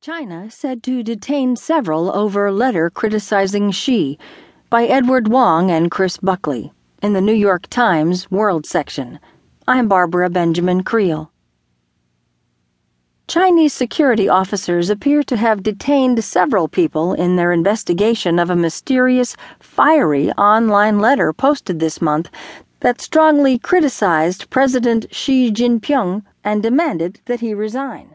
China said to detain several over letter criticizing Xi by Edward Wong and Chris Buckley in the New York Times World section. I'm Barbara Benjamin Creel. Chinese security officers appear to have detained several people in their investigation of a mysterious, fiery online letter posted this month that strongly criticized President Xi Jinping and demanded that he resign.